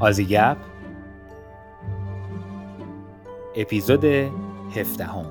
آزیگپ اپیزود هفدهم.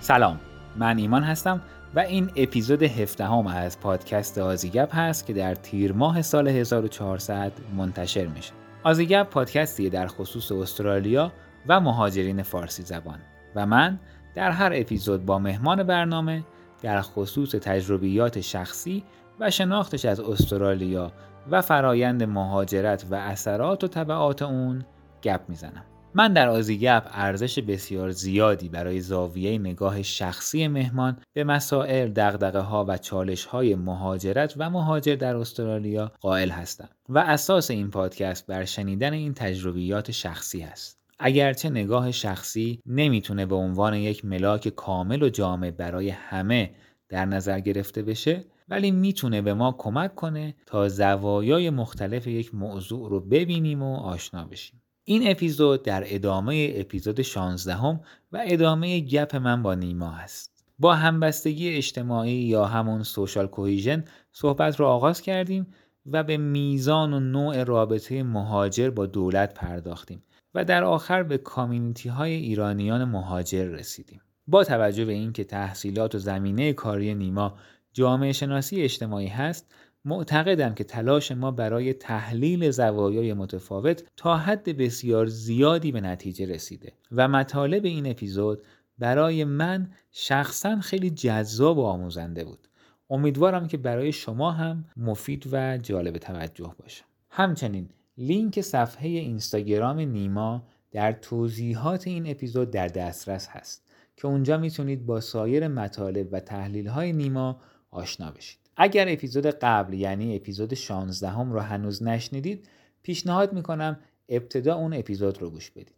سلام. من ایمان هستم و این اپیزود هفدهم از پادکست آزیگپ هست که در تیر ماه سال 1400 منتشر میشه. آزیگپ پادکستیه در خصوص استرالیا و مهاجرین فارسی زبان و من در هر اپیزود با مهمان برنامه در خصوص تجربیات شخصی و شناختش از استرالیا و فرایند مهاجرت و اثرات و طبعات اون گپ می‌زنم. من در آزیگپ ارزش بسیار زیادی برای زاویه نگاه شخصی مهمان به مسائل، دقدقه ها و چالش های مهاجرت و مهاجر در استرالیا قائل هستم و اساس این پادکست بر شنیدن این تجربیات شخصی است. اگرچه نگاه شخصی نمی‌تونه به عنوان یک ملاک کامل و جامع برای همه در نظر گرفته بشه ولی می‌تونه به ما کمک کنه تا زوایای مختلف یک موضوع رو ببینیم و آشنا بشیم. این اپیزود در ادامه اپیزود 16 هم و ادامه گپ من با نیما هست. با همبستگی اجتماعی یا همون سوشال کوهیژن صحبت رو آغاز کردیم و به میزان و نوع رابطه مهاجر با دولت پرداختیم و در آخر به کامیونیتی های ایرانیان مهاجر رسیدیم. با توجه به اینکه تحصیلات و زمینه کاری نیما جامعه شناسی اجتماعی هست معتقدم که تلاش ما برای تحلیل زوایای متفاوت تا حد بسیار زیادی به نتیجه رسیده و مطالب این اپیزود برای من شخصا خیلی جذاب و آموزنده بود. امیدوارم که برای شما هم مفید و جالب توجه باشه. همچنین لینک صفحه اینستاگرام نیما در توضیحات این اپیزود در دسترس هست که اونجا می‌تونید با سایر مطالب و تحلیل های نیما آشنا بشید. اگر اپیزود قبل یعنی اپیزود 16 هم رو هنوز نشنیدید پیشنهاد می‌کنم ابتدا اون اپیزود رو گوش بدید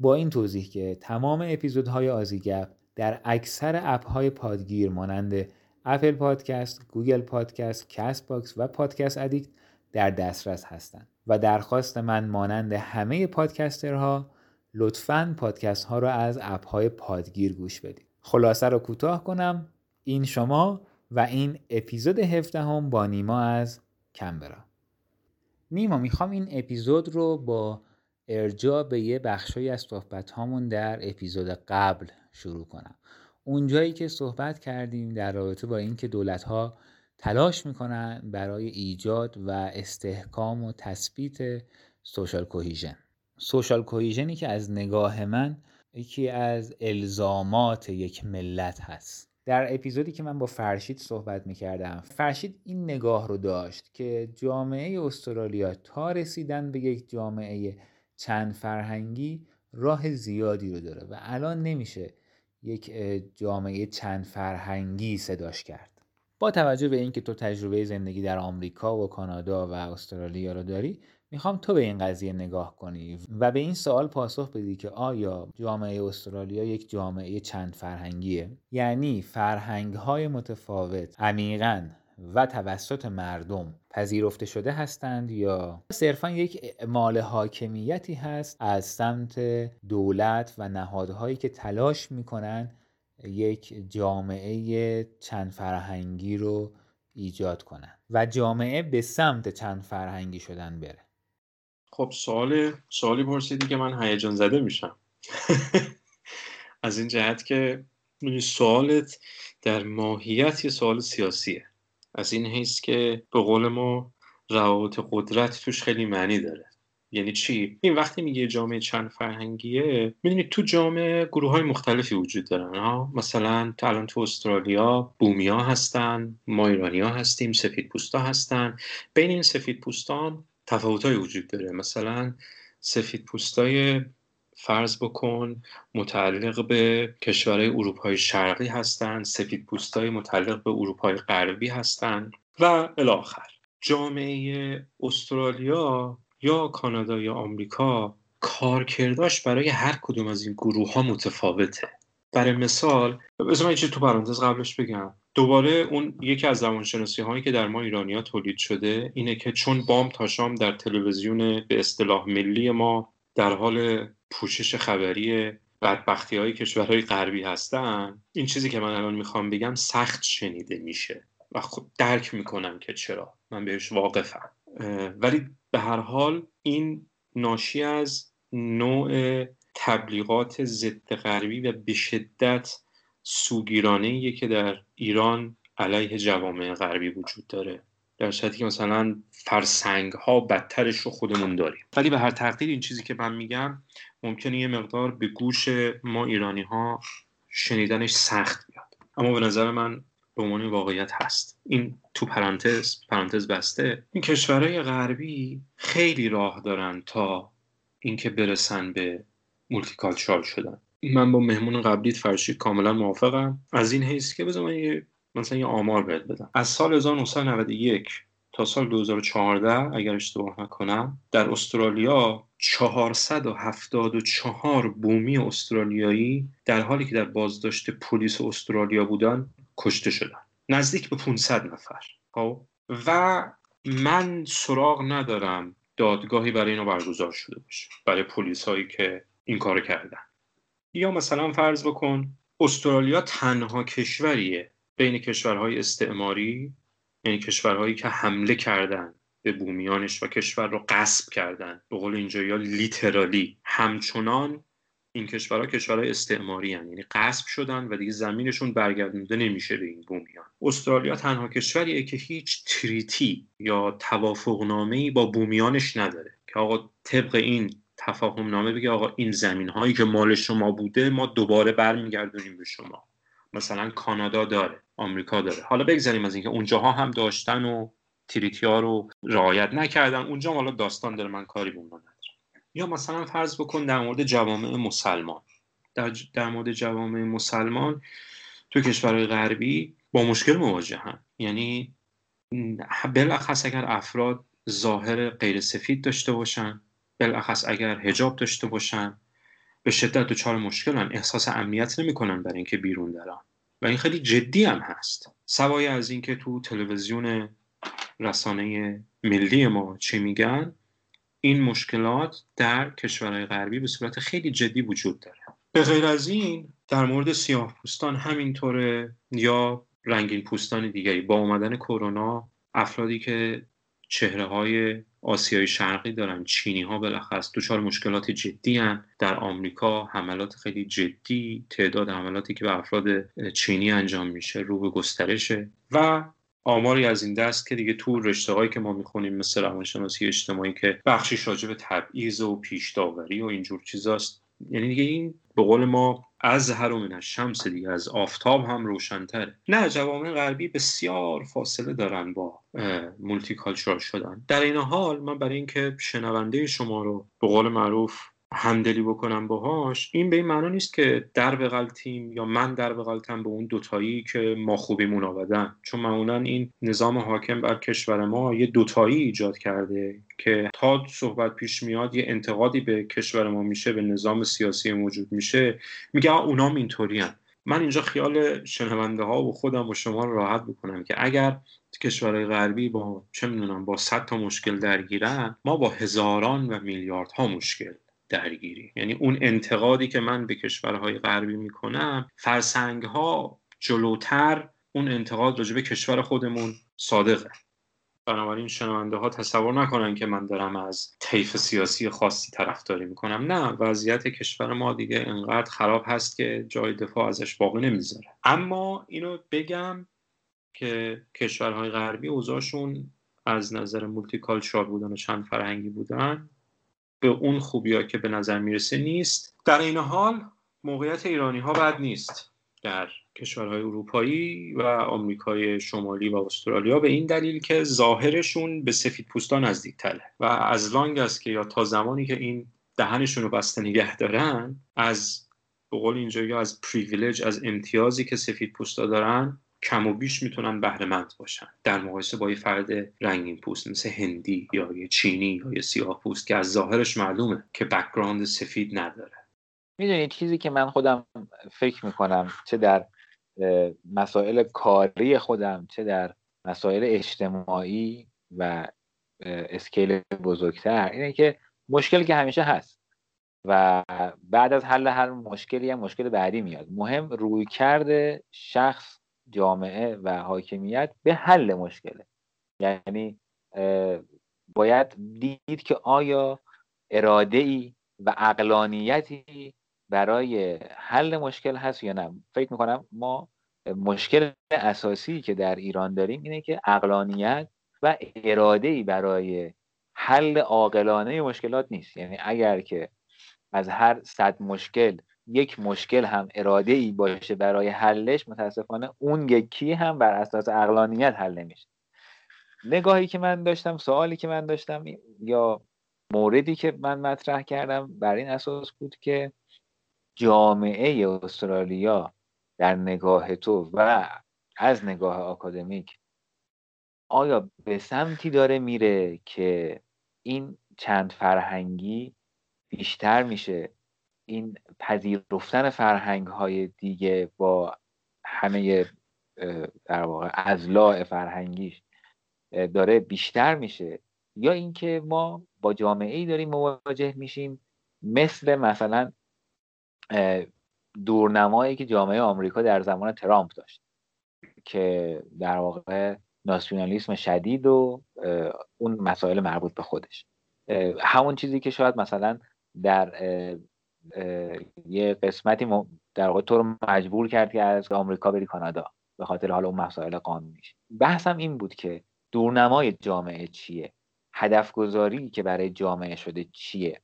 با این توضیح که تمام اپیزودهای آزیگپ در اکثر اپ های پادگیر مانند Apple Podcast، Google Podcast، Castbox و Podcast Addict در دسترس هستند و درخواست من مانند همه پادکسترها لطفاً پادکست ها را از اپ های پادگیر گوش بدید. خلاصه رو کوتاه کنم این شما و این اپیزود 17 هم با نیما از کمبرا. نیما می‌خوام این اپیزود رو با ارجاع به یه بخشی از صحبت هامون در اپیزود قبل شروع کنم. اونجایی که صحبت کردیم در رابطه با اینکه دولت ها تلاش می‌کنن برای ایجاد و استحکام و تثبیت سوشال کوهیژن. سوشال کوهیژنی که از نگاه من یکی از الزامات یک ملت هست. در اپیزودی که من با فرشید صحبت می‌کردم فرشید این نگاه رو داشت که جامعه استرالیا تا رسیدن به یک جامعه چند فرهنگی راه زیادی رو داره و الان نمیشه یک جامعه چند فرهنگی صداش کرد. با توجه به اینکه تو تجربه زندگی در آمریکا و کانادا و استرالیا رو داری می‌خوام تو به این قضیه نگاه کنی و به این سوال پاسخ بدی که آیا جامعه استرالیا یک جامعه چند فرهنگیه؟ یعنی فرهنگ های متفاوت عمیقا و توسط مردم پذیرفته شده هستند یا صرفا یک اعمال حاکمیتی هست از سمت دولت و نهادهایی که تلاش می‌کنن یک جامعه چند فرهنگی رو ایجاد کنن و جامعه به سمت چند فرهنگی شدن بره؟ خب سوال سوالی پرسیدی که من هیجان زده میشم. از این جهت که سوالت در ماهیت یه سوال سیاسیه. از این حیث که به قول ما روابط قدرت توش خیلی معنی داره. یعنی چی؟ این وقتی میگه جامعه چند فرهنگیه می‌دونید تو جامعه گروه های مختلفی وجود دارن ها؟ مثلا تا الان تو استرالیا بومیا هستن ما ایرانیا هستیم سفید پوستا هستن. بین این سفید پوستان تفاوتهایی وجود داره. مثلا سفید پوستای فرض بکن متعلق به کشورهای اروپای شرقی هستند سفید پوستای متعلق به اروپای غربی هستند و الاخر. جامعه استرالیا یا کانادا یا آمریکا کارکرداش برای هر کدوم از این گروه ها متفاوته. برای مثال بذار من تو پرانتز قبلش بگم. دوباره اون یکی از زبانشناسی هایی که در ما ایرانیا تولید شده اینه که چون بام تا شام در تلویزیون به اصطلاح ملی ما در حال پوشش خبری بدبختی های کشورهای غربی هستن این چیزی که من الان می‌خوام بگم سخت شنیده میشه و خود درک می‌کنم که چرا. من بهش واقفم. ولی به هر حال این ناشی از نوع تبلیغات ضد غربی و به شدت سوگیرانه که در ایران علیه جوامع غربی وجود داره. در صورتی که مثلا فرسنگ ها بدترش رو خودمون داریم. ولی به هر تقدیر این چیزی که من میگم ممکنه یه مقدار به گوش ما ایرانی ها شنیدنش سخت بیاد. اما به نظر من به عنوان واقعیت هست. این تو پرانتز پرانتز بسته. این کشورهای غربی خیلی راه دارن تا اینکه برسن به multicultural شدن. من با مهمون قبلیت فرشید کاملا موافقم. از این حیث که بذار من یه مثلا یه آمار بهت بدم. از سال 1991 تا سال 2014 اگر اشتباه نکنم در استرالیا 474 بومی استرالیایی در حالی که در بازداشت پلیس استرالیا بودن کشته شدن. نزدیک به 500 نفر. خب؟ و من سراغ ندارم دادگاهی برای اینو برگزار شده باشه. برای پلیس هایی که این کار کردن. یا مثلا فرض بکن استرالیا تنها کشوریه بین کشورهای استعماری یعنی کشورهایی که حمله کردن به بومیانش و کشور رو غصب کردن. به قول اینجا یا لیترالی. همچنان این کشورها کشورهای استعماری هن. یعنی غصب شدن و دیگه زمینشون برگردونده نمیشه به این بومیان. استرالیا تنها کشوریه که هیچ تریتی یا توافقنامه با بومیانش نداره که آقا طبق این تفاهم نامه بگه آقا این زمین هایی که مال شما بوده ما دوباره برمیگردونیم به شما. مثلا کانادا داره آمریکا داره. حالا بگذاریم از اینکه اونجاها هم داشتن و تریتی ها رو رعایت نکردن. اونجا حالا داستان داره من کاری به ندارم. یا مثلا فرض بکن در مورد جوامع مسلمان. در, در مورد جوامع مسلمان تو کشورهای غربی با مشکل مواجهن. یعنی بالاخص اگر افراد ظاهر غیر سفید داشته باشن بالاخص اگر هجاب داشته باشن به شدت دچار مشکلن. احساس امنیت نمی‌کنن برای اینکه بیرون دارن و این خیلی جدی هم هست. سوای از اینکه تو تلویزیون رسانه ملی ما چی میگن این مشکلات در کشورهای غربی به صورت خیلی جدی وجود داره. به غیر از این در مورد سیاه پوستان همینطوره یا رنگین پوستان دیگری. با اومدن کرونا افرادی که چهره های آسیای شرقی دارن چینی ها بالاخص دچار مشکلات جدی هن. در آمریکا حملات خیلی جدی تعداد حملاتی که به افراد چینی انجام میشه رو به گسترشه و آماری از این دست که دیگه تو رشته هایی که ما می‌خونیم مثل روانشناسی اجتماعی که بخشی راجع به تبعیض و پیش داوری و اینجور چیزاست یعنی دیگه این به قول ما از هر من شمس دیگه از آفتاب هم روشنتره. نه جوامع غربی بسیار فاصله دارن با مولتی کالچورال شدن. در این حال من برای اینکه شنونده شما رو به قول معروف همدلی بکنم باهاش این به این معنا نیست که در بغلتیم یا من در بغلتم به اون دوتایی که ما خوبیمون آمدن. چون معمولا این نظام حاکم بر کشور ما یه دوتایی ایجاد کرده که تا صحبت پیش میاد یه انتقادی به کشور ما میشه به نظام سیاسی موجود میشه. میگه اونام اینطوری من اینجا خیال شنونده ها و خودم و شما رو راحت بکنم که اگر کشورهای غربی با چه می‌دونم با صد تا مشکل درگیرن ما با هزاران و میلیاردها مشکل. درگیری. یعنی اون انتقادی که من به کشورهای غربی می‌کنم فرسنگ ها جلوتر اون انتقاد راجع به کشور خودمون صادقه. بنابراین شنونده ها تصور نکنن که من دارم از طیف سیاسی خاصی طرفداری می‌کنم. نه وضعیت کشور ما دیگه انقدر خراب هست که جای دفاع ازش باقی نمی‌ذاره. اما اینو بگم که کشورهای غربی اوضاعشون از نظر مولتی بودن و چند فرهنگی بودن به اون خوبی ها که به نظر می‌رسه نیست. در این حال موقعیت ایرانی ها بد نیست در کشورهای اروپایی و آمریکای شمالی و استرالیا به این دلیل که ظاهرشون به سفید پوستان نزدیک تله و از لانگ است که یا تا زمانی که این دهنشون رو بسته نگه دارن از به قول اینجا یا از پریویلج از امتیازی که سفید پوستا دارن کم و بیش می‌تونن بهرهمند باشن. در مقایسه با یه فرد رنگین پوست مثل هندی یا یه چینی یا یه سیاه پوست که از ظاهرش معلومه که background سفید نداره. می‌دونی چیزی که من خودم فکر می‌کنم چه در مسائل کاری خودم چه در مسائل اجتماعی و scale بزرگتر اینه که مشکل که همیشه هست و بعد از حل هر مشکلی هم مشکل بعدی میاد. مهم رویکرد شخص جامعه و حاکمیت به حل مشکله. یعنی باید دید که آیا اراده ای و اقلانیتی برای حل مشکل هست یا نه. فکر می‌کنم ما مشکل اساسی که در ایران داریم اینه که اقلانیت و اراده ای برای حل عاقلانه مشکلات نیست. یعنی اگر که از هر صد مشکل یک مشکل هم اراده ای باشه برای حلش متاسفانه اون یکی هم بر اساس اقلانیت حل نمیشه. نگاهی که من داشتم سوالی که من داشتم یا موردی که من مطرح کردم بر این اساس بود که جامعه استرالیا در نگاه تو و از نگاه آکادمیک آیا به سمتی داره میره که این چند فرهنگی بیشتر میشه این پذیرفتن فرهنگ های دیگه با همه در واقع ازلاع فرهنگیش داره بیشتر میشه. یا اینکه ما با جامعه ای داریم مواجه میشیم مثل مثلا دورنمایی که جامعه آمریکا در زمان ترامپ داشت که در واقع ناسیونالیسم شدید و اون مسائل مربوط به خودش. همون چیزی که شاید مثلا در یه قسمتی در واقع تو رو مجبور کرد که از آمریکا بری کانادا به خاطر حالا اون مسائل قانونیش. بحثم این بود که دورنمای جامعه چیه؟ هدف گذاری که برای جامعه شده چیه؟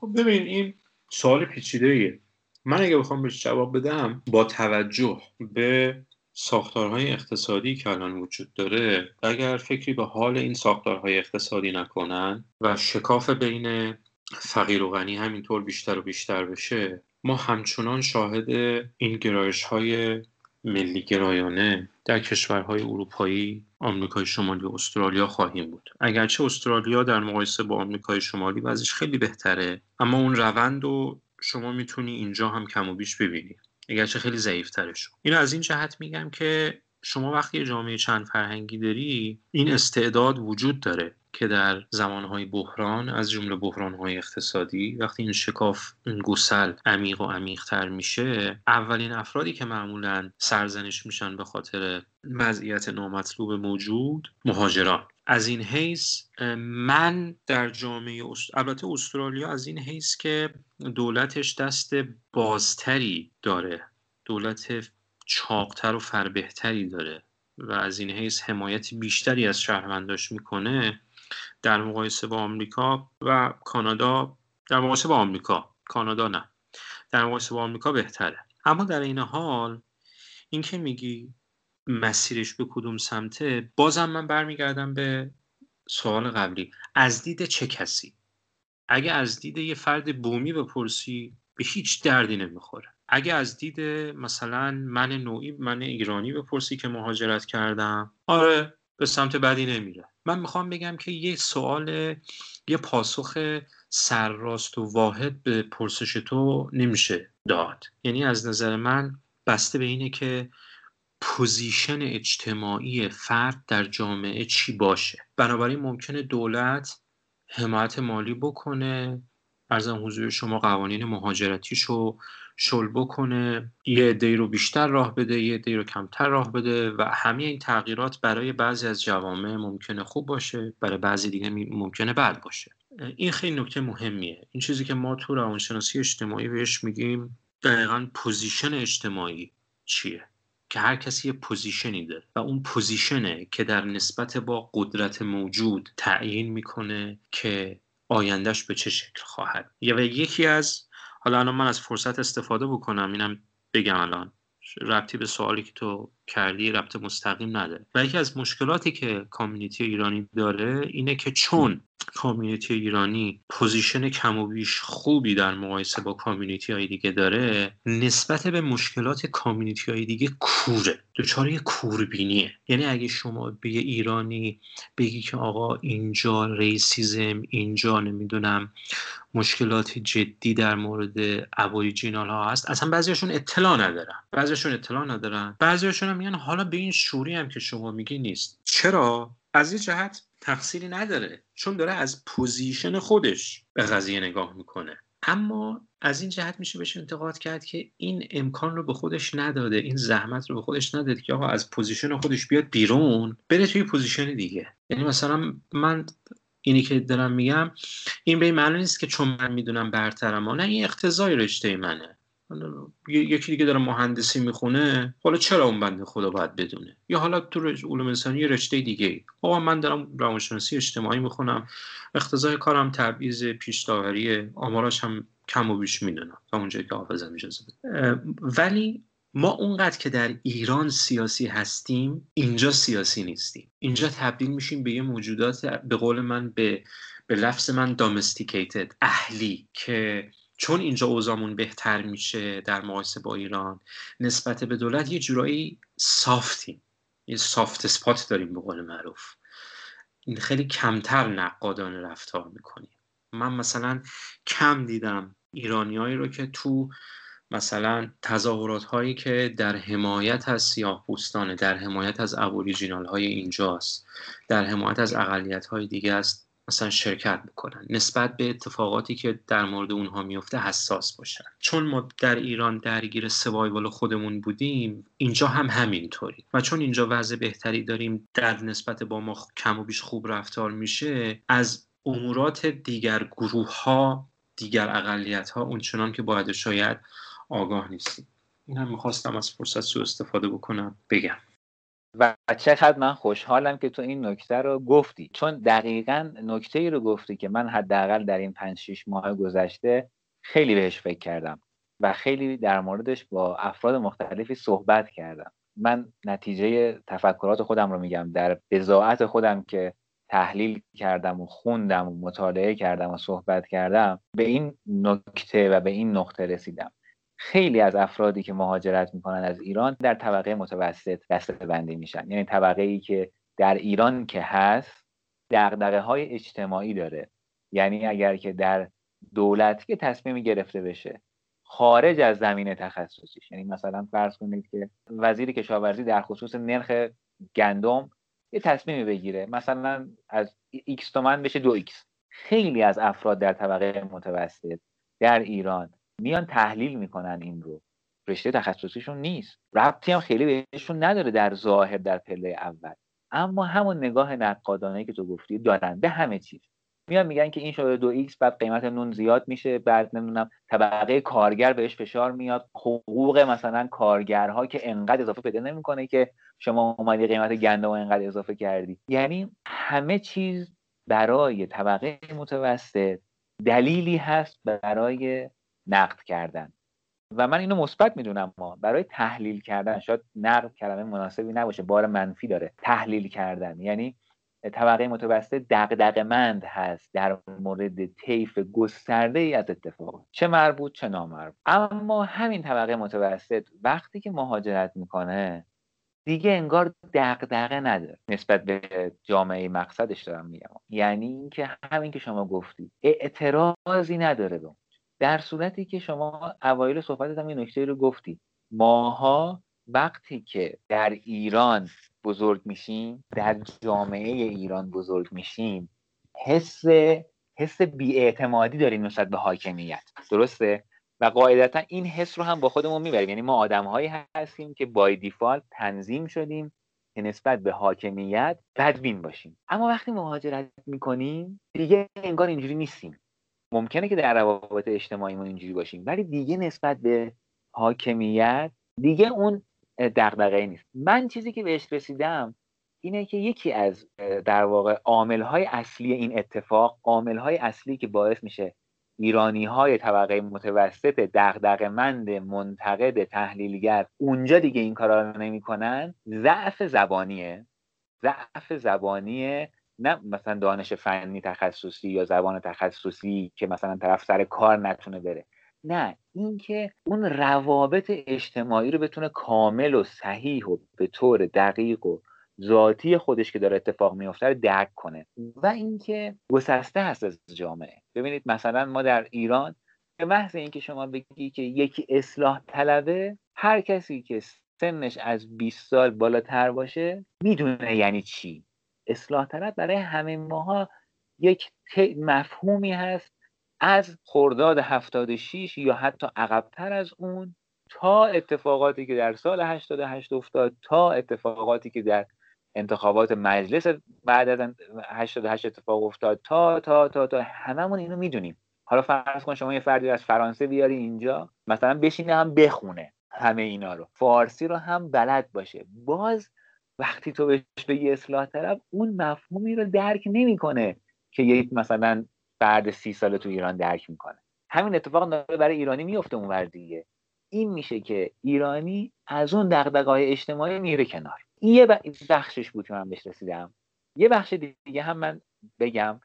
خب ببین این سوال پیچیده ایه من اگه بخوام بهش جواب بدم با توجه به ساختارهای اقتصادی که الان وجود داره اگر فکری به حال این ساختارهای اقتصادی نکنن و شکاف بین فقیر و غنی همینطور بیشتر و بیشتر بشه ما همچنان شاهد این گرایش های ملی گرایانه در کشورهای اروپایی آمریکای شمالی و استرالیا خواهیم بود. اگرچه استرالیا در مقایسه با آمریکای شمالی وضعش خیلی بهتره اما اون روند رو شما می‌تونی اینجا هم کم و بیش ببینی. اگرچه خیلی ضعیفتره شد اینو از این جهت میگم که شما وقتی جامعه چند فرهنگی داری این استعداد وجود داره. که در زمانهای بحران از جمله بحرانهای اقتصادی وقتی این شکاف این گسل عمیق و عمیقتر میشه اولین افرادی که معمولا سرزنش میشن به خاطر وضعیت نامطلوب موجود مهاجران. از این حیث من در جامعه البته استرالیا از این حیث که دولتش دست بازتری داره دولت چاقتر و فربهتری داره و از این حیث حمایت بیشتری از شهرونداش می‌کنه در مقایسه با آمریکا و کانادا در مقایسه با آمریکا. کانادا نه. در مقایسه با آمریکا بهتره. اما در این حال اینکه میگی مسیرش به کدوم سمته بازم من برمیگردم به سوال قبلی. از دید چه کسی؟ اگه از دید یه فرد بومی بپرسی به هیچ دردی نمی‌خوره. اگه از دید مثلا من نوعی من ایرانی بپرسی که مهاجرت کردم آره به سمت بدی نمیره. من می‌خوام بگم که یه سوال یه پاسخ سرراست و واحد به پرسش تو نمیشه داد. یعنی از نظر من بسته به اینه که پوزیشن اجتماعی فرد در جامعه چی باشه. بنابراین ممکنه دولت حمایت مالی بکنه. عرضم حضور شما قوانین مهاجرتیشو شل بکنه یه عده رو بیشتر راه بده یه عده رو کمتر راه بده و همه این تغییرات برای بعضی از جوامع ممکنه خوب باشه برای بعضی دیگه ممکنه بد باشه. این خیلی نکته مهمیه. این چیزی که ما تو روانشناسی اجتماعی بهش میگیم دقیقا position اجتماعی چیه؟ که هر کسی یه position ی داره و اون position ه که در نسبت با قدرت موجود تعیین می‌کنه که آیندهش به چه شکل خواهد. یا یکی از حالا الان من از فرصت استفاده بکنم اینم بگم الان. ربطی به سوالی که تو کردی ربط مستقیم نداره. و یکی از مشکلاتی که community ایرانی داره اینه که چون community ایرانی position کم و بیش خوبی در مقایسه با community های دیگه داره نسبت به مشکلات community های دیگه کوره. دچار یه کوربینیه. یعنی اگه شما به یه ایرانی بگی که آقا اینجا racism اینجا نمی‌دونم مشکلات جدی در مورد Aboriginal ها هست. اصلا بعضیشون اطلاع ندارن. بعضیشون اطلاع ندارن. بعضیشون هم میگن حالا به این شوری هم که شما میگی نیست. چرا؟ از این جهت تقصیری نداره. چون داره از position خودش به قضیه نگاه می‌کنه. اما از این جهت میشه بهش انتقاد کرد که این امکان رو به خودش نداده. این زحمت رو به خودش نداده که آقا از position خودش بیاد بیرون بره توی position دیگه. یعنی مثلا من اینی که دارم میگم این به این معنی نیست که چون من می‌دونم برترم. نه این اقتضای رشته منه. یکی دیگه داره مهندسی می‌خونه حالا چرا اون بنده خدا باید بدونه؟ یا حالا تو علوم انسانی رشته دیگه ای آقا من دارم روانشناسی اجتماعی می‌خونم اقتضای کارم تبعیض پیش داوری آماراش هم کم و بیش می‌دونم. تا اونجایی که حافظم اجازه ولی ما اونقدر که در ایران سیاسی هستیم اینجا سیاسی نیستیم. اینجا تبدیل میشیم به یه موجودات به قول من به به لفظ من دامستیکیتد اهلی که چون اینجا اوزامون بهتر میشه در مقایسه با ایران نسبت به دولت یه جورایی سافتیم. یه سافت سپات داریم به قول معروف. این خیلی کمتر نقادان رفتار می‌کنیم. من مثلا کم دیدم ایرانیایی رو که تو مثلا تظاهرات هایی که در حمایت از سیاه پوستانه در حمایت از ابوریجینال های اینجاست در حمایت از اقلیت های دیگه است مثلا شرکت بکنن نسبت به اتفاقاتی که در مورد اونها میفته حساس باشن. چون ما در ایران درگیر سوایوال خودمون بودیم اینجا هم همینطوری. و چون اینجا وضع بهتری داریم در نسبت با ما کم و بیش خوب رفتار میشه از امورات دیگر گروه ها دیگر اقلیت ها اونچنان که باید شاید آگاه نیستیم. این هم می‌خواستم از فرصت سو استفاده بکنم. بگم. و چقدر من خوشحالم که تو این نکته رو گفتی. چون دقیقا نکته ای رو گفتی که من حداقل در این پنج 6 ماه گذشته خیلی بهش فکر کردم و خیلی در موردش با افراد مختلفی صحبت کردم. من نتیجه تفکرات خودم رو میگم. در بزاعت خودم که تحلیل کردم و خوندم و مطالعه کردم و صحبت کردم به این نکته و به این نقطه رسیدم. خیلی از افرادی که مهاجرت می‌کنن از ایران در طبقه متوسط دسته بندی میشن. یعنی طبقه ای که در ایران که هست دقدقه های اجتماعی داره. یعنی اگر که در دولت که تصمیمی گرفته بشه خارج از زمینه تخصصیش یعنی مثلا فرض کنید که وزیر کشاورزی در خصوص نرخ گندم یه تصمیمی بگیره. مثلا از x تومن بشه دو x. خیلی از افراد در طبقه متوسط در ایران میان تحلیل می‌کنن این رو. رشته تخصصیشون نیست. ربطی هم خیلی بهشون نداره در ظاهر در پله اول. اما همون نگاه نقادانه که تو گفتی دارن به همه چیز. میان میگن که این شده دو x بعد قیمت نون زیاد میشه بعد نمی‌دونم طبقه کارگر بهش فشار میاد. حقوق مثلا کارگرها که انقدر اضافه پیدا نمی‌کنه که شما اومدی قیمت گندم انقدر اضافه کردی. یعنی همه چیز برای طبقه متوسط دلیلی هست برای نقد کردن. و من اینو مثبت می‌دونم ما برای تحلیل کردن شاید نقد کلمه مناسبی نباشه بار منفی داره. تحلیل کردن. یعنی طبقه متوسط دغدغه‌مند هست در مورد طیف گسترده ای از اتفاق. چه مربوط چه نامربوط. اما همین طبقه متوسط وقتی که مهاجرت می‌کنه دیگه انگار دغدغه نداره. نسبت به جامعه مقصدش دارم میگم. یعنی اینکه همین که شما گفتی اعتراضی نداره به در صورتی که شما اوایل صحبتت هم این نکته رو گفتی. ماها وقتی که در ایران بزرگ میشیم در جامعه ایران بزرگ میشیم حس حس بیاعتمادی داریم نسبت به حاکمیت. درسته؟ و قاعدتا این حس رو هم با خودمون می‌بریم. یعنی ما آدمهایی هستیم که بای دیفالت تنظیم شدیم که نسبت به حاکمیت بدبین باشیم. اما وقتی مهاجرت می‌کنیم دیگه انگار اینجوری نیستیم. ممکنه که در روابط اجتماعیمون اینجوری باشیم ولی دیگه نسبت به حاکمیت دیگه اون دغدغه نیست. من چیزی که بهش رسیدم اینه که یکی از در واقع های اصلی این اتفاق های اصلی که باعث میشه ایرانی های طبقه متوسط دغدغه‌مند منتقد تحلیلگر اونجا دیگه این کارا رو نمی‌کنن ضعف زبانیه. ضعف زبانی نه مثلا دانش فنی تخصصی یا زبان تخصصی که مثلا طرف سر کار نتونه بره. نه اینکه اون روابط اجتماعی رو بتونه کامل و صحیح و به طور دقیق و ذاتی خودش که داره اتفاق میفته رو درک کنه. و اینکه گسسته هست از جامعه. ببینید مثلا ما در ایران به محض اینکه شما بگی که یکی اصلاح طلبه هر کسی که سنش از 20 سال بالاتر باشه می‌دونه یعنی چی. اصلاح طلب برای همه ماها یک مفهومی هست از خرداد 76 یا حتی عقبتر از اون تا اتفاقاتی که در سال 88 افتاد تا اتفاقاتی که در انتخابات مجلس بعد از 88 اتفاق افتاد تا تا تا تا هممون اینو می‌دونیم. حالا فرض کن شما یه فردی از فرانسه بیاری اینجا مثلا بشینه هم بخونه همه اینا رو. فارسی رو هم بلد باشه. باز وقتی تو بهش بگی اصلاح طلب اون مفهومی رو درک نمی‌کنه که یک مثلا فرد سی ساله تو ایران درک می‌کنه. همین اتفاق داره برای ایرانی میفته اون دیگه. این میشه که ایرانی از اون دقدقه اجتماعی میره کنار. این یه بخشش بود که من بهش رسیدم. یه بخش دیگه هم من بگم.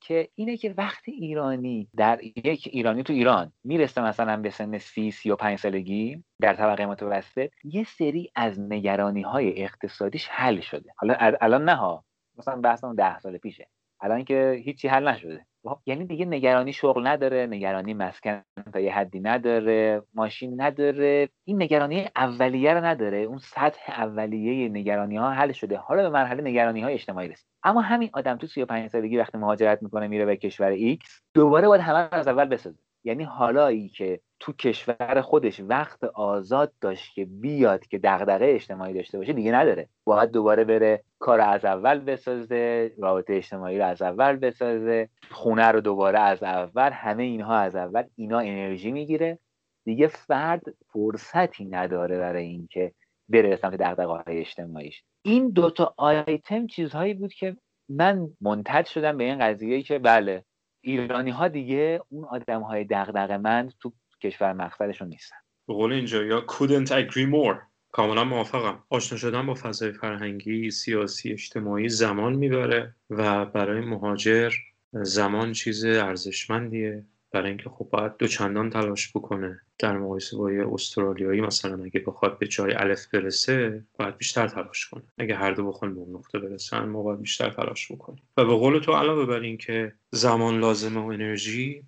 که اینه که وقتی ایرانی در یک ایرانی تو ایران می‌رسه مثلا به سن سی سی و پنج سالگی در طبقه متوسط یه سری از نگرانی های اقتصادیش حل شده. حالا الان نه ها مثلا بحث ده سال پیشه. الان که هیچی حل نشده. خب، یعنی دیگه نگرانی شغل نداره نگرانی مسکن تا یه حدی نداره ماشین نداره. این نگرانی اولیه رو نداره اون سطح اولیه نگرانی ها حل شده. حالا به مرحله نگرانی های اجتماعی رسید اما همین آدم تو 35 سالگی وقتی مهاجرت می‌کنه میره به کشور X دوباره باید همه از اول بسازه. یعنی حالایی که تو کشور خودش وقت آزاد داشت که بیاد که دغدغه اجتماعی داشته باشه دیگه نداره. باید دوباره بره کار از اول بسازه رابطه اجتماعی رو از اول بسازه خونه رو دوباره از اول همه اینها از اول اینا انرژی می‌گیره. دیگه فرد فرصتی نداره برای اینکه بره سمت دغدغه های اجتماعیش. این دوتا آیتم چیزهایی بود که من منتج شدم به این قضیه که بله ایرانی ها دیگه اون آدم های دغدغه مند تو کشور مقصدشون نیستن. به قول اینجا یا couldn't agree more. کاملا موافقم. آشنا شدن با فضای فرهنگی سیاسی اجتماعی زمان می‌بره و برای مهاجر زمان چیز ارزشمندیه. برای اینکه خب باید دو چندان تلاش بکنه. در مقایسه با یه استرالیایی مثلا اگه بخواد به جای الف برسه باید بیشتر تلاش کنه. اگه هر دو بخوان به اون نقطه برسن ما باید بیشتر تلاش بکنیم. و به قول تو علاوه بر اینکه زمان لازمه و انرژی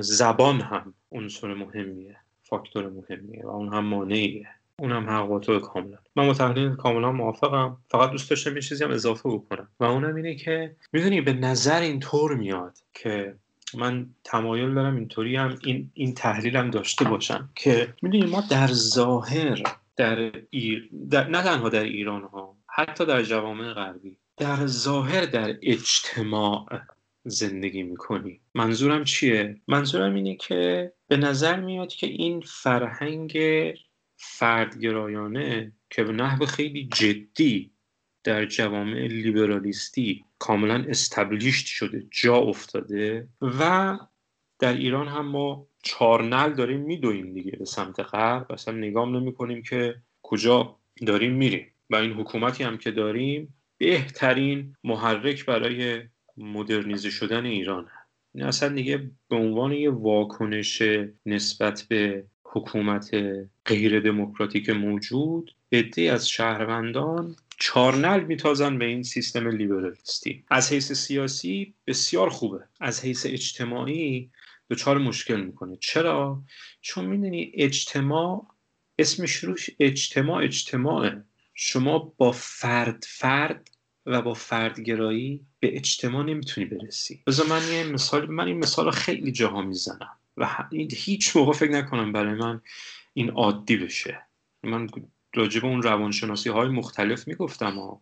زبان هم عنصر مهمیه فاکتور مهمیه و اون هم مانعیه. اون هم حق کاملا. من با تحلیل کاملا موافقم. فقط دوست داشتم یه چیزی هم اضافه بکنم. و اونم اینه که می‌دونی به نظر اینطور میاد که من تمایل دارم اینطوری هم این, این تحلیلم داشته باشم که می‌دونی ما در ظاهر در, ایر... در نه تنها در ایران ها حتی در جوامع غربی در ظاهر در اجتماع زندگی می‌کنی. منظورم چیه؟ منظورم اینه که به نظر میاد که این فرهنگ فردگرایانه که به نحو خیلی جدی در جوامع لیبرالیستی کاملا استبلیشت شده جا افتاده و در ایران هم ما چارنل داریم میدویم دیگه به سمت غرب. اصلا نگام نمی کنیم که کجا داریم میریم. و این حکومتی هم که داریم بهترین محرک برای مدرنیزه شدن ایران. این اصلا دیگه به عنوان یه واکنش نسبت به حکومت غیر دموکراتیک موجود عده از شهروندان چارنل میتازن به این سیستم لیبرالیستی. از حیث سیاسی بسیار خوبه. از حیث اجتماعی دچار مشکل می‌کنه. چرا؟ چون می‌دونی اجتماع اسمش روش اجتماع اجتماعه. شما با فرد فرد و با فردگرایی به اجتماع نمی‌تونی برسی. بذار من یه مثال من این مثال خیلی جاها می‌زنم و هیچ موقع فکر نکنم برای من این عادی بشه. من راجع به اون روانشناسی های مختلف می‌گفتم ها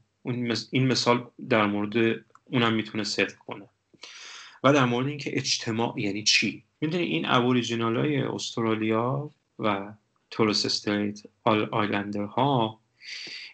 این مثال در مورد اونم می‌تونه صدق کنه. و در مورد اینکه اجتماع یعنی چی؟ می‌دونی این ابوریجینال های استرالیا و تورس استریت آیلندر ها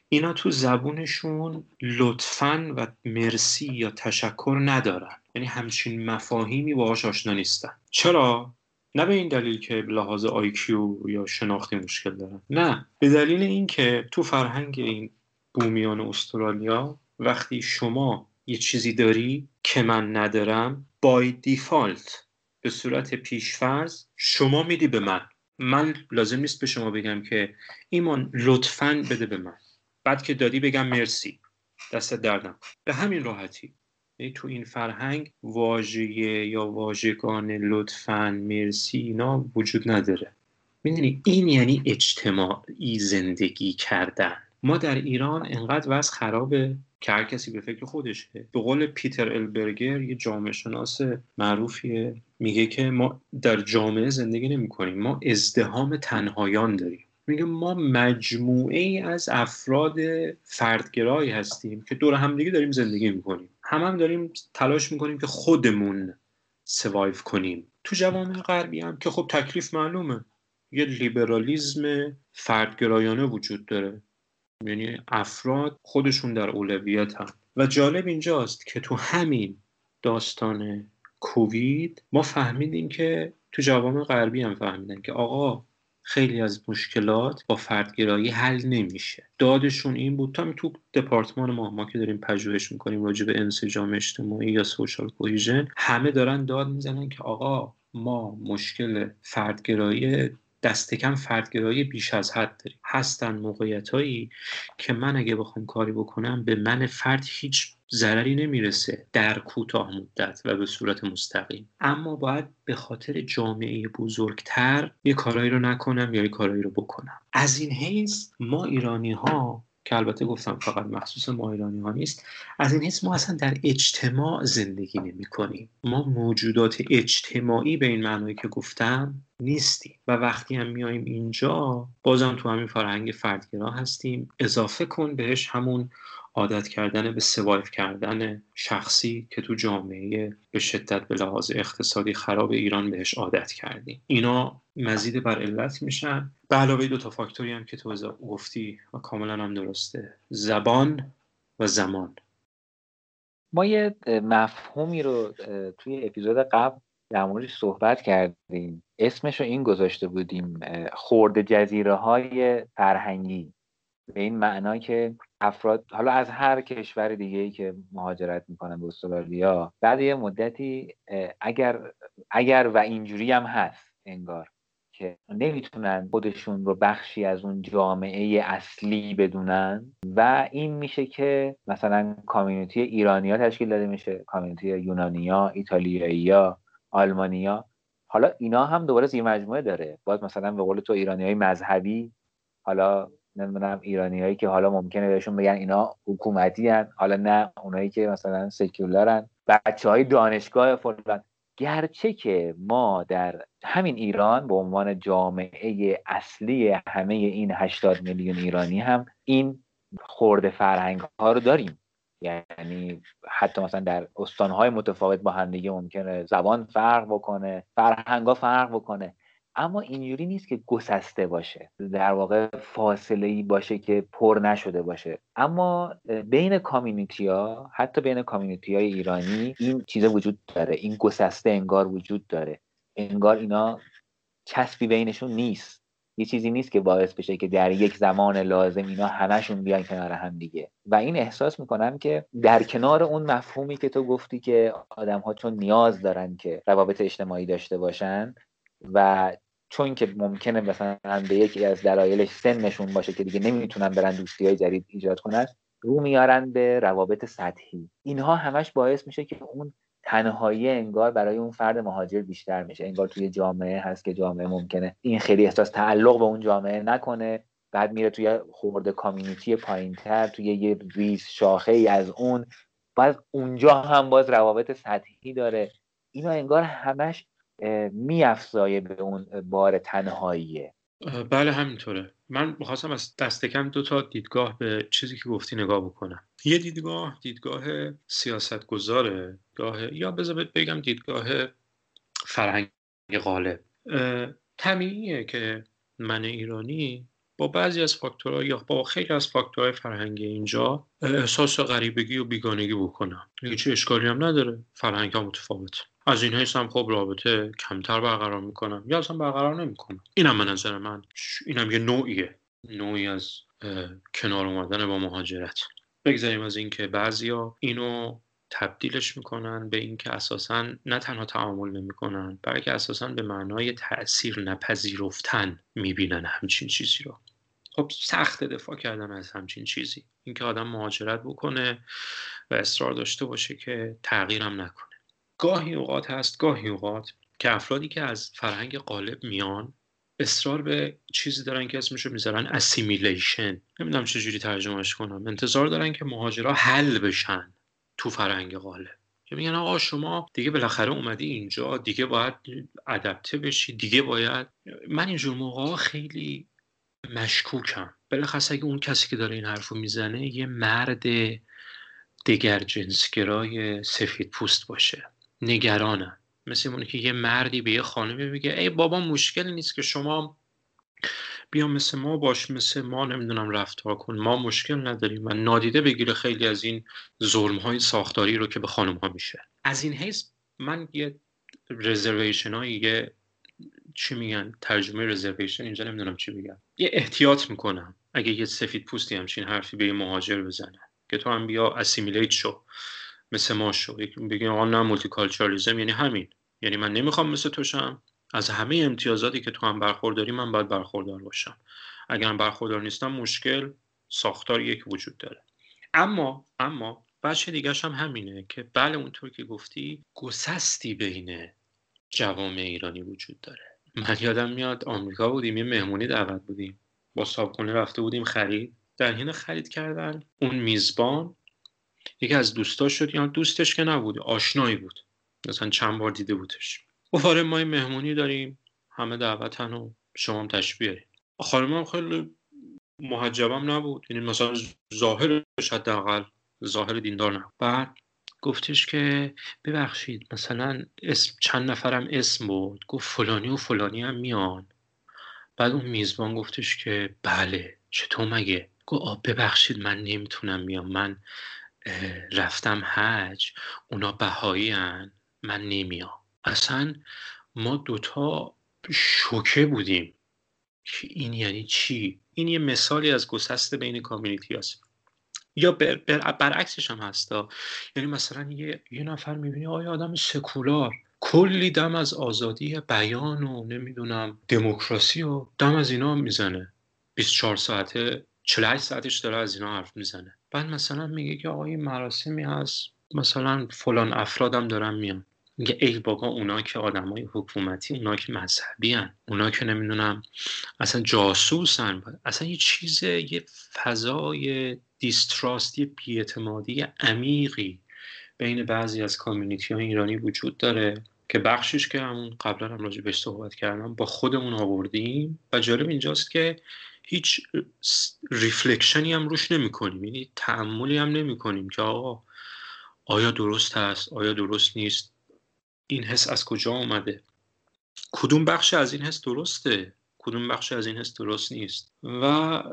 اینا تو زبونشون لطفا و مرسی یا تشکر ندارن. یعنی همچین مفاهیمی باهاش آشنا نیستن. چرا؟ نه به این دلیل که لحاظ آیکیو یا شناختی مشکل دارن. نه به دلیل اینکه تو فرهنگ این بومیان استرالیا وقتی شما یه چیزی داری که من ندارم بای دیفالت به صورت پیشفرض شما میدی به من. من لازم نیست به شما بگم که ایمان لطفا بده به من. بعد که دادی بگم مرسی. دست دردم. به همین راحتی. یعنی تو این فرهنگ واژه یا واژگان لطفا مرسی اینا وجود نداره. می‌دونی این یعنی اجتماعی زندگی کردن. ما در ایران انقدر وضع خرابه که هر کسی به فکر خودشه. به قول پیتر البرگر یه جامعه شناس معروفیه. میگه که ما در جامعه زندگی نمی کنیم ما ازدهام تنهایان داریم. میگه ما مجموعه ای از افراد فردگرایی هستیم که دور همدیگه داریم زندگی می‌کنیم. هم هم داریم تلاش می‌کنیم که خودمون سوایف کنیم. تو جوامع غربی هم که خب تکلیف معلومه. یه لیبرالیزم فردگرایانه وجود داره. یعنی افراد خودشون در اولویت هم. و جالب اینجاست که تو همین داستان کووید ما فهمیدیم که تو جوامع غربی هم فهمیدن که آقا خیلی از مشکلات با فردگرایی حل نمیشه. دادشون این بود تا تو دپارتمان ما ما که داریم پژوهش می‌کنیم راجع به انسجام اجتماعی یا سوشال کوهیژن همه دارن داد می‌زنن که آقا ما مشکل فردگرایی دست کم فردگرایی بیش از حد داریم. هستن موقعیت هایی که من اگه بخوام کاری بکنم به من فرد هیچ ضرری نمی‌رسه در کوتاه مدت و به صورت مستقیم. اما باید به خاطر جامعه بزرگتر یه کارایی رو نکنم یا یه کارایی رو بکنم. از این حیث ما ایرانی ها که البته گفتم فقط مخصوص ما ایرانی ها نیست از این حیث ما اصلا در اجتماع زندگی نمی کنیم ما موجودات اجتماعی به این معنایی که گفتم نیستیم. و وقتی هم میایم اینجا بازم تو همین فرهنگ فردگرا هستیم. اضافه کن بهش همون عادت کردن به سوایف کردن شخصی که تو جامعه به شدت به لحاظ اقتصادی خراب ایران بهش عادت کردیم اینا مزید بر علت میشن. به علاوه دو تا فاکتوری هم که تو گفتی و کاملا هم درسته. زبان و زمان. ما یه مفهومی رو توی اپیزود قبل در موردش صحبت کردیم. اسمش رو این گذاشته بودیم خورده جزیره های فرهنگی. به این معنا که افراد حالا از هر کشور دیگه ای که مهاجرت می‌کنن به استرالیا بعد یه مدتی اگر اگر و اینجوری هم هست انگار که نمی‌تونن خودشون رو بخشی از اون جامعه اصلی بدونن و این میشه که مثلا کامیونیتی ایرانیا تشکیل داده میشه کامیونیتی یونانیا ایتالیاییا آلمانیا حالا اینا هم دوباره زیر مجموعه داره. باز مثلا به قول تو ایرانی های مذهبی حالا نمی‌دونم ایرانی هایی که حالا ممکنه بهشون بگن اینا حکومتی هن. حالا نه اونایی که مثلا سکولارن. بچه های دانشگاه فلان. گرچه که ما در همین ایران به عنوان جامعه اصلی همه این 80 میلیون ایرانی هم این خورده فرهنگ ها رو داریم. یعنی حتی مثلا در استانهای متفاوت با هم دیگه ممکنه زبان فرق بکنه فرهنگ فرق بکنه. اما اینجوری نیست که گسسته باشه. در واقع فاصله ای باشه که پر نشده باشه. اما بین کامیونیتی ها حتی بین کامیونیتی های ایرانی این چیزا وجود داره. این گسسته انگار وجود داره. انگار اینا چسبی بینشون نیست. یه چیزی نیست که باعث بشه که در یک زمان لازم اینا همشون بیان کنار هم دیگه. و این احساس می‌کنم که در کنار اون مفهومی که تو گفتی که آدم ها چون نیاز دارن که روابط اجتماعی داشته باشن و چون که ممکنه مثلا به یکی از دلایلش سنشون باشه که دیگه نمی‌تونن برن دوستی های جدید ایجاد کنن رو میارن به روابط سطحی. اینها همش باعث میشه که اون تنهایی انگار برای اون فرد مهاجر بیشتر میشه. انگار توی جامعه هست که جامعه ممکنه این خیلی احساس تعلق به اون جامعه نکنه بعد میره توی خورده کامیونیتی پایینتر توی یه ریز شاخه ای از اون. باز اونجا هم باز روابط سطحی داره. اینا انگار همش میافزایه به اون بار تنهاییه. بله همینطوره. من می‌خواستم از دست کم دو تا دیدگاه به چیزی که گفتی نگاه بکنم. یه دیدگاه دیدگاه سیاست گذاره گاه یا بذار بگم دیدگاه فرهنگ غالب. طبیعیه که من ایرانی با بعضی از فاکتورها یا با خیلی از فاکتورهای فرهنگی اینجا احساس غریبگی و بیگانگی بکنم. هیچ اشکالی هم نداره. فرهنگ ها متفاوت از این حیث هم خب رابطه کمتر برقرار می‌کنم. یا اصلا برقرار نمی‌کنم. اینم به نظر من اینم یه نوعیه. نوعی از کنار اومدن با مهاجرت. بگذاریم از اینکه بعضیا اینو تبدیلش می‌کنن به اینکه اساسا نه تنها تعامل نمی‌کنن بلکه اساسا به معنای تاثیر نپذیرفتن می‌بینن همچین چیزی رو. خب سخت دفاع کردن از همچین چیزی. اینکه آدم مهاجرت بکنه و اصرار داشته باشه که تغییرم نکنه. گاهی اوقات هست گاهی اوقات که افرادی که از فرهنگ غالب میان اصرار به چیزی دارن که اسمشو می‌ذارن اسیمیلیشن نمی‌دونم چجوری ترجمهش کنم. انتظار دارن که مهاجرا حل بشن تو فرهنگ غالب. که میگن آقا شما دیگه بالاخره اومدی اینجا دیگه باید ادپته بشی دیگه باید من اینجور موقع خیلی مشکوکم. بلخص اگه اون کسی که داره این حرفو می‌زنه یه مرد دگر جنسگرای سفید پوست باشه. نگرانم مثل اون که یه مردی به یه خانمی میگه ای بابا مشکلی نیست که شما بیا مثل ما باش مثل ما نمی‌دونم رفتار کن. ما مشکل نداریم و نادیده بگیره خیلی از این ظلم های ساختاری رو که به خانم ها میشه. از این حیث من یه رزرویشن یه چی میگن؟ ترجمه رزرویشن اینجا نمی‌دونم چی بگم یه احتیاط می‌کنم. اگه یه سفید پوستی همچین حرفی به یه مهاجر بزنه. که تو هم بیا اسیمیلیت شو. مثل ما شو. بگیم آقا نه مولتی یعنی همین. یعنی من نمی‌خوام مثل توشم. از همه امتیازاتی که تو هم برخورداری من باید برخوردار باشم. اگر من برخوردار نیستم مشکل ساختار یک وجود داره. اما اما بچه دیگرش هم همینه که بله اونطور که گفتی گسستی بین جوامع ایرانی وجود داره. من یادم میاد آمریکا بودیم یه مهمونی دعوت بودیم. با صابخونه رفته بودیم خرید. در حین خرید کردن اون میزبان یکی از دوستاش شد. یا دوستش که نبود آشنایی بود. مثلا چند بار دیده بودش. گفت آره ما مهمونی داریم. همه دعوتن و شما هم تشبیه هم خیلی محجبم نبود. یعنی مثلا ظاهرش حداقل ظاهر دیندار نبود. بعد گفتش که ببخشید مثلا اسم چند نفرم اسم بود. گفت فلانی و فلانی هم میان. بعد اون میزبان گفتش که بله چطور مگه؟ گفت ببخشید من نمی‌تونم میام من رفتم حج. اونا بهایی هن. من نمیام. اصلا ما دوتا شوکه بودیم. که این یعنی چی؟ این یه مثالی از گسست بین کامیونیتی هست. یا بر برعکسش هم هستا. یعنی مثلا یه, یه نفر می‌بینی آیا آدم سکولار؟ کلی دم از آزادی بیان و نمی‌دونم دموکراسی و دم از اینا می‌زنه. 24 ساعته 48 ساعتش داره از اینا حرف می‌زنه. بعد مثلا میگه که آقا مراسمی هست مثلا فلان افرادم دارن میان. میگه ای بابا اونا که های حکومتی اونا که مذهبی هن. اونا که نمی‌دونم اصلا جاسوسن. اصلا یه چیز یه فضای دیستراست یه بیاعتمادی عمیقی بین بعضی از کامیونیتی های ایرانی وجود داره که بخشش که همون قبلا هم راجع بهش صحبت کردم با خودمون آوردیم و جالب اینجاست که هیچ ریفلکشنی هم روش نمی کنیم یعنی تعملی هم نمی کنیم که آقا آیا درست هست؟ آیا درست نیست؟ این حس از کجا آمده کدوم بخش از این حس درسته؟ کدوم بخش از این حس درست نیست. و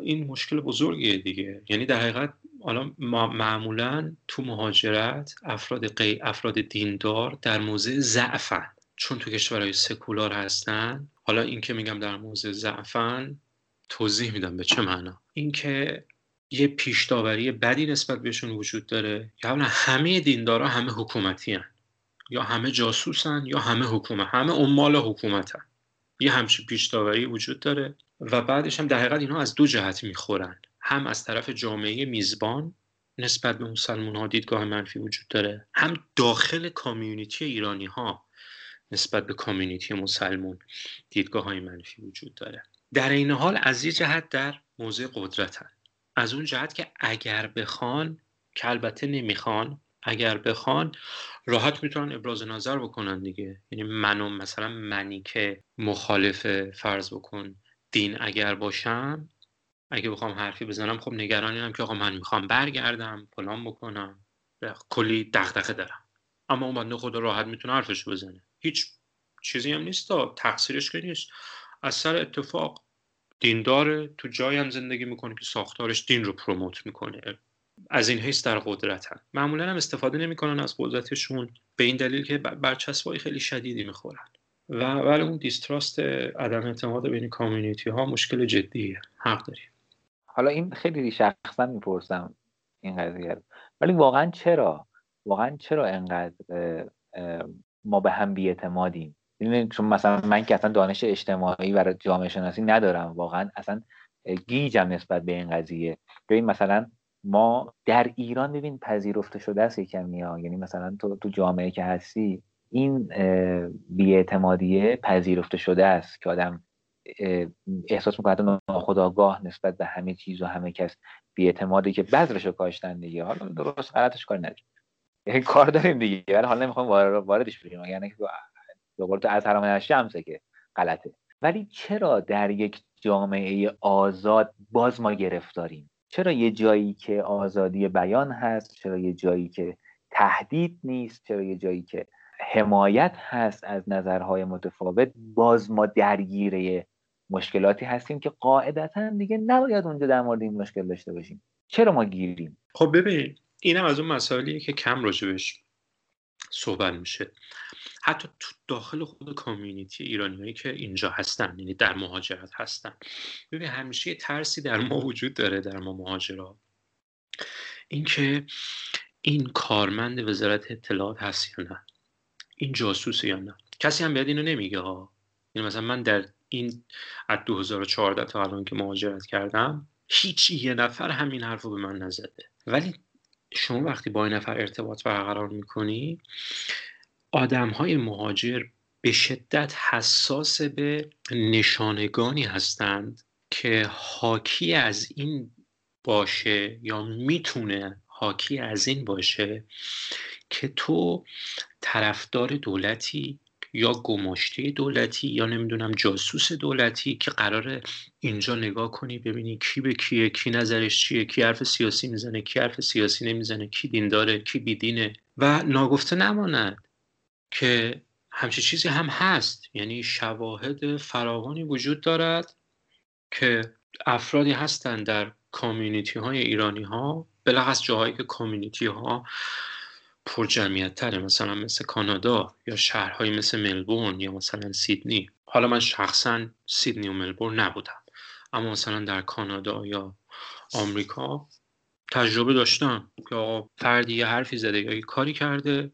این مشکل بزرگیه دیگه. یعنی در حقیقت حالا معمولا تو مهاجرت افراد قی افراد دیندار در موضع ضعفن. چون تو کشورهای سکولار هستن. حالا این که میگم در موضع ضعفن توضیح میدم به چه معنا. اینکه یه پیش بدی نسبت بهشون وجود داره. یا همه دیندارا همه حکومتی هن. یا همه جاسوسن یا همه حکومت همه عمال حکومتن. یه همچین پیش وجود داره و بعدش هم در اینها از دو جهت می‌خورن. هم از طرف جامعه میزبان نسبت به مسلمان ها دیدگاه منفی وجود داره. هم داخل کامیونیتی ایرانی ها نسبت به کامیونیتی مسلمون دیدگاه های منفی وجود داره. در این حال از یه جهت در موضع قدرتن. از اون جهت که اگر بخوان که البته نمی‌خوان اگر بخوان راحت می‌تونن ابراز نظر بکنن دیگه. یعنی منو مثلا منی که مخالف فرض بکن دین اگر باشم اگه بخوام حرفی بزنم خب نگرانی هم که آقا من می‌خوام برگردم فلان بکنم. کلی دغدغه دارم. اما اون بنده خدا راحت می‌تونه حرفش بزنه. هیچ چیزی هم نیست تا تقصیرش که نیست. از سر اتفاق دیندار تو جایی هم زندگی می‌کنه که ساختارش دین رو پروموت می‌کنه. از این حیث در قدرتن. معمولا هم استفاده نمی‌کنن از قدرتشون به این دلیل که برچسبای خیلی شدیدی می‌خورن. و ولی اون دیستراست عدم اعتماد بین کامیونیتی ها مشکل جدیه. حق داری حالا این خیلی شخصا می‌پرسم این قضیه رو. ولی واقعا چرا؟ واقعا چرا انقدر ما به هم بیاعتمادیم؟ چون مثلا من که اصلا دانش اجتماعی و جامعه شناسی ندارم واقعا اصلا گیجم نسبت به این قضیه. ببین مثلا ما در ایران ببین پذیرفته شده است یکم ها. یعنی مثلا تو تو جامعه که هستی این بیاعتمادیه پذیرفته شده است که آدم احساس می‌کنه ناخداگاه نسبت به همه چیز و همه کس بیاعتمادی که بذرشو کاشتن دیگه. حالا درست غلطش کار نداریم. یعنی کار داریم دیگه. ولی حالا نمی‌خوام واردش بشیم. یعنی که تو از حرام شمسه که غلطه. ولی چرا در یک جامعه آزاد باز ما گرفتاریم؟ چرا یه جایی که آزادی بیان هست چرا یه جایی که تهدید نیست چرا یه جایی که حمایت هست از نظرهای متفاوت باز ما درگیره مشکلاتی هستیم که قاعدتا دیگه نباید اونجا در مورد این مشکل داشته باشیم. چرا ما گیریم؟ خب ببین اینم از اون مسائلیه که کم راجبش صحبت میشه. حتی تو داخل خود کامیونیتی ایرانیایی که اینجا هستن یعنی در مهاجرت هستن. ببین همیشه یه ترسی در ما وجود داره در ما مهاجرا. اینکه این کارمند وزارت اطلاعات هست یا نه؟ این جاسوس یا نه؟ کسی هم بیاد اینو نمیگه ها یعنی مثلا من در این از 2014 تا الان که مهاجرت کردم هیچ یه نفر همین حرف رو به من نزده. ولی شما وقتی با این نفر ارتباط برقرار می‌کنی آدم های مهاجر به شدت حساس به نشانگانی هستند که حاکی از این باشه یا می‌تونه حاکی از این باشه که تو طرفدار دولتی یا گماشته دولتی یا نمی‌دونم جاسوس دولتی که قرار اینجا نگاه کنی ببینی کی به کیه کی نظرش چیه کی حرف سیاسی می‌زنه کی حرف سیاسی نمی‌زنه کی دینداره کی بیدینه و ناگفته نماند. که همچی چیزی هم هست. یعنی شواهد فراوانی وجود دارد که افرادی هستند در کامیونیتی های ایرانی ها بلخص جاهایی که کامیونیتی ها پر جمعیت تره مثلا مثل کانادا یا شهرهایی مثل ملبورن یا مثلا سیدنی. حالا من شخصا سیدنی و ملبورن نبودم اما مثلا در کانادا یا آمریکا تجربه داشتم که فردی یه حرفی زده یا یه کاری کرده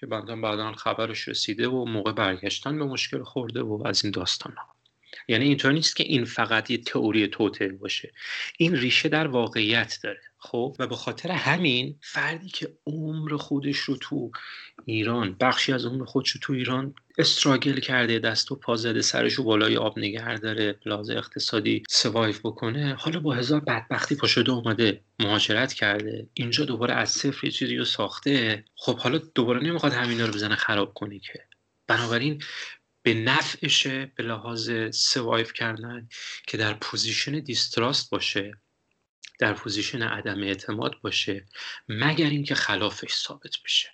که بعدا بعدا خبرش رسیده و موقع برگشتن به مشکل خورده و از این داستان ها یعنی اینطور نیست که این فقط یه تئوری توتل باشه. این ریشه در واقعیت داره خب؟ و به خاطر همین فردی که عمر خودش رو تو ایران بخشی از عمر خودش رو تو ایران struggle کرده دست و پا زده سرش رو بالای آب نگه داره به لحاظ اقتصادی survive بکنه حالا با هزار بدبختی پاشده اومده مهاجرت کرده اینجا دوباره از صفر یه چیزی رو ساخته خب حالا دوباره نمی‌خواد همینا رو بزنه خراب کنی که. بنابراین به نفعشه به لحاظ survive کردن که در position distrust باشه در position عدم اعتماد باشه مگر اینکه خلافش ثابت بشه.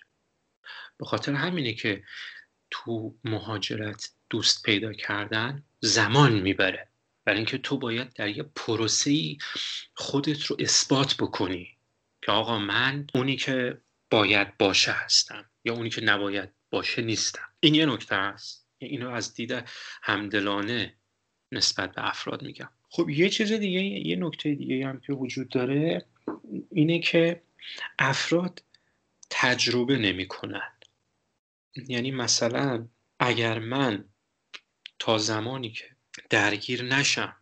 به خاطر همینه که تو مهاجرت دوست پیدا کردن زمان می‌بره. برای اینکه تو باید در یه پروسه خودت رو اثبات بکنی که آقا من اونی که باید باشه هستم یا اونی که نباید باشه نیستم. این یه نکته است. اینو از دید همدلانه نسبت به افراد میگم. خب یه چیز دیگه یه نکته دیگه هم که وجود داره اینه که افراد تجربه نمی‌کنن. یعنی مثلا اگر من تا زمانی که درگیر نشم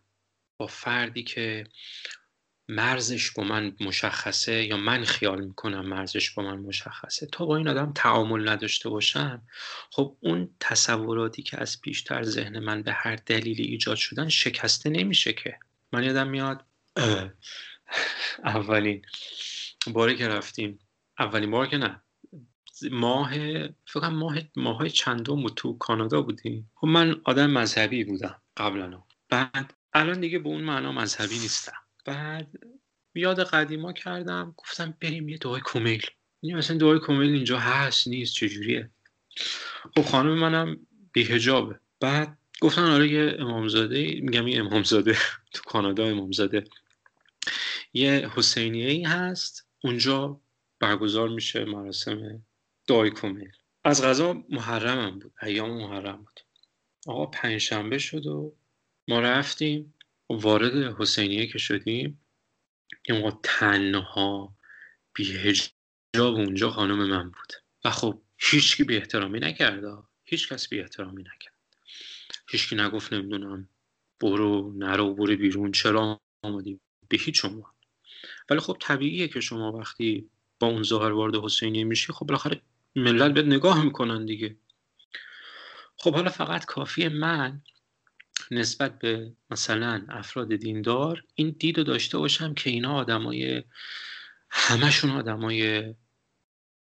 با فردی که مرزش با من مشخصه یا من خیال می‌کنم مرزش با من مشخصه؟ تا با این آدم تعامل نداشته باشم؟ خب اون تصوراتی که از پیشتر ذهن من به هر دلیلی ایجاد شدن شکسته نمیشه که. من یادم میاد اولین باری که رفتیم اولین بار که نه ماه فکر ماه ماه چندم بود تو کانادا بودیم. خب من آدم مذهبی بودم قبلا. بعد الان دیگه به اون معنا مذهبی نیستم. بعد یاد قدیما کردم گفتم بریم یه دعای کمیل یعنی مثلا دعای کمیل اینجا هست نیست چجوریه؟ خب خانم منم بیهجابه بعد گفتن آره یه امامزاده میگم یه امامزاده تو کانادا امامزاده. یه حسینیه ای هست اونجا برگزار میشه مراسم دای کمیل از غذا محرمم بود ایام محرم بود. آقا پنجشنبه شد و ما رفتیم. وارد حسینیه که شدیم. یه موقع تنها بیهجاب اونجا خانم من بود. و خب هیچکی بی احترامی نکرده هیچ کس بی احترامی نکرد. هیچکی نگفت نمی‌دونم برو نرو برو بیرون. چرا آمدی به هیچ عنوان. ولی خب طبیعیه که شما وقتی با اون ظاهر وارد حسینیه میشی خب بالاخره ملت بهت نگاه می‌کنن دیگه. خب حالا فقط کافی من نسبت به مثلا افراد دیندار این دید رو داشته باشم که اینا آدمای همشون آدمای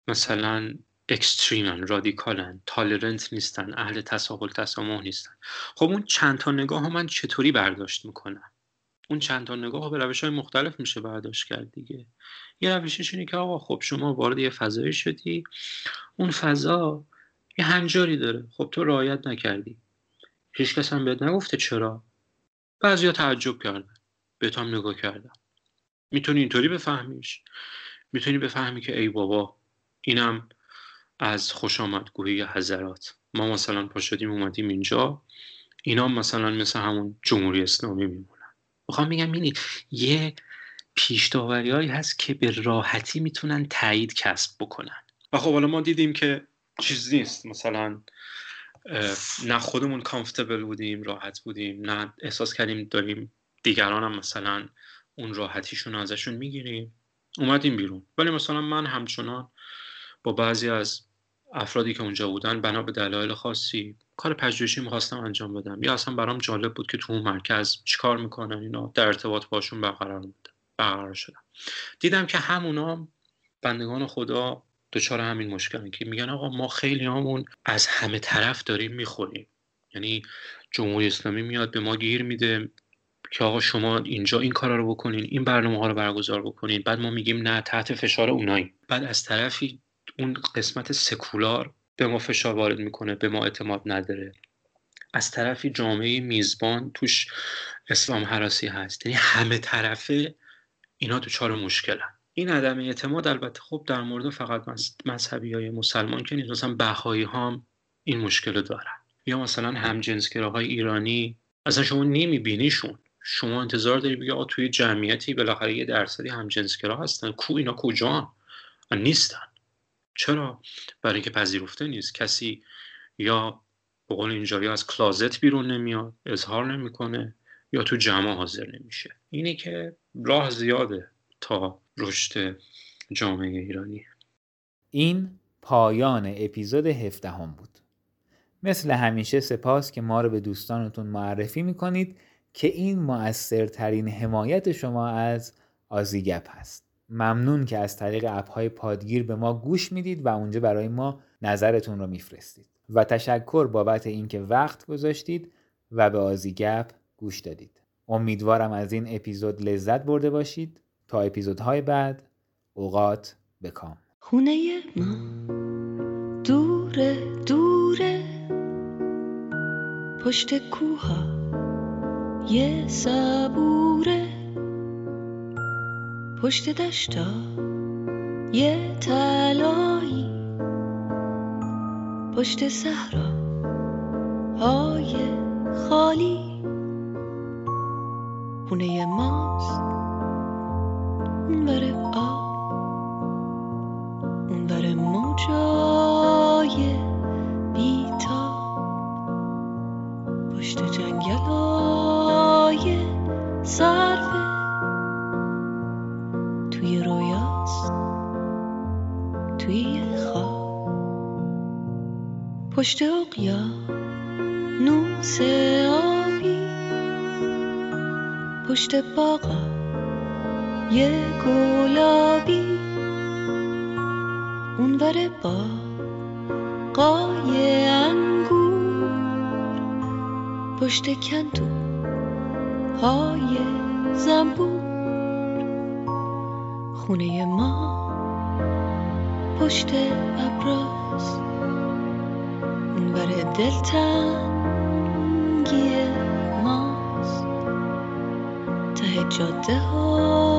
مثلا اکستریمن رادیکالن تالرنت نیستن اهل تساهل تسامح نیستن. خب اون چند تا نگاه من چطوری برداشت می‌کنم؟ اون چند تا نگاه به روش های مختلف میشه برداشت کرد دیگه. یه روشش اینه که آقا خب شما وارد یه فضایی شدی اون فضا یه هنجاری داره. خب تو رعایت نکردی. هیچ کس هم بهت نگفته چرا. بعضیا تعجب کردن. بهت هم نگاه کردن. می‌تونی اینطوری بفهمیش. می‌تونی بفهمی که ای بابا اینم از خوش آمدگویی حضرات. ما مثلا پا شدیم اومدیم اینجا. اینا مثلا مثل همون جمهوری اسلامی میمونن. می‌خوام میگم اینی یه پیش هایی هست که به راحتی می‌تونن تایید کسب بکنن. و خب حالا ما دیدیم که چیز نیست. مثلا نه خودمون کامفتبل بودیم راحت بودیم نه احساس کردیم داریم دیگران هم مثلا اون راحتیشون ازشون می‌گیریم. اومدیم بیرون. ولی مثلا من همچنان با بعضی از افرادی که اونجا بودن بنا به دلایل خاصی کار پژوهشی می‌خواستم انجام بدم. یا اصلا برام جالب بود که تو اون مرکز چیکار می‌کنن اینا در ارتباط باشون برقرار برقرار شدم دیدم که همونا بندگان خدا دچار همین مشکل که میگن آقا ما خیلی همون از همه طرف داریم می‌خوریم. یعنی جمهوری اسلامی میاد به ما گیر میده که آقا شما اینجا این کارا رو بکنین این برنامه ها رو برگزار بکنین. بعد ما میگیم نه تحت فشار اونایی. بعد از طرفی اون قسمت سکولار به ما فشار وارد می‌کنه به ما اعتماد نداره. از طرفی جامعه میزبان توش اسلام حراسی هست. یعنی همه طرفه اینا چهار مشکلن. این عدم اعتماد البته خب در مورد فقط مذهبی های مسلمان که نیست مثلا بهایی هم این مشکل رو دارن. یا مثلا همجنسگراهای ایرانی اصلا شما نمیبینیشون. شما انتظار داری بگی توی جمعیتی بالاخره یه درصدی همجنسگرا هستن. کو اینا کجا نیستن. چرا؟ برای اینکه پذیرفته نیست. کسی یا به قول اینجا از کلازت بیرون نمیاد اظهار نمی‌کنه یا تو جمع حاضر نمیشه. اینی که راه زیاده تا رشد جامعه ایرانی. این پایان اپیزود هفدهم بود. مثل همیشه سپاس که ما رو به دوستانتون معرفی می‌کنید که این مؤثرترین حمایت شما از آزیگپ هست. ممنون که از طریق اپهای پادگیر به ما گوش می‌دید و اونجا برای ما نظرتون رو میفرستید. و تشکر بابت اینکه وقت گذاشتید و به آزیگپ گوش دادید. امیدوارم از این اپیزود لذت برده باشید. تا اپیزودهای بعد اوقات بکام خونه ما دوره دوره پشت کوها یه صبوره. پشت دشتا یه تلایی پشت صحرا های خالی. خونه ماست اون بره آب اون بره موجای بیتا پشت جنگل های صرفه توی رویاست. توی خواب. پشت اقیا نوس آبی. پشت باغا یه بره با قای انگور پشت کندو های زنبور. خونه ما پشت ابراز. اون بره دلتنگ زندگی ماست. ته جاده های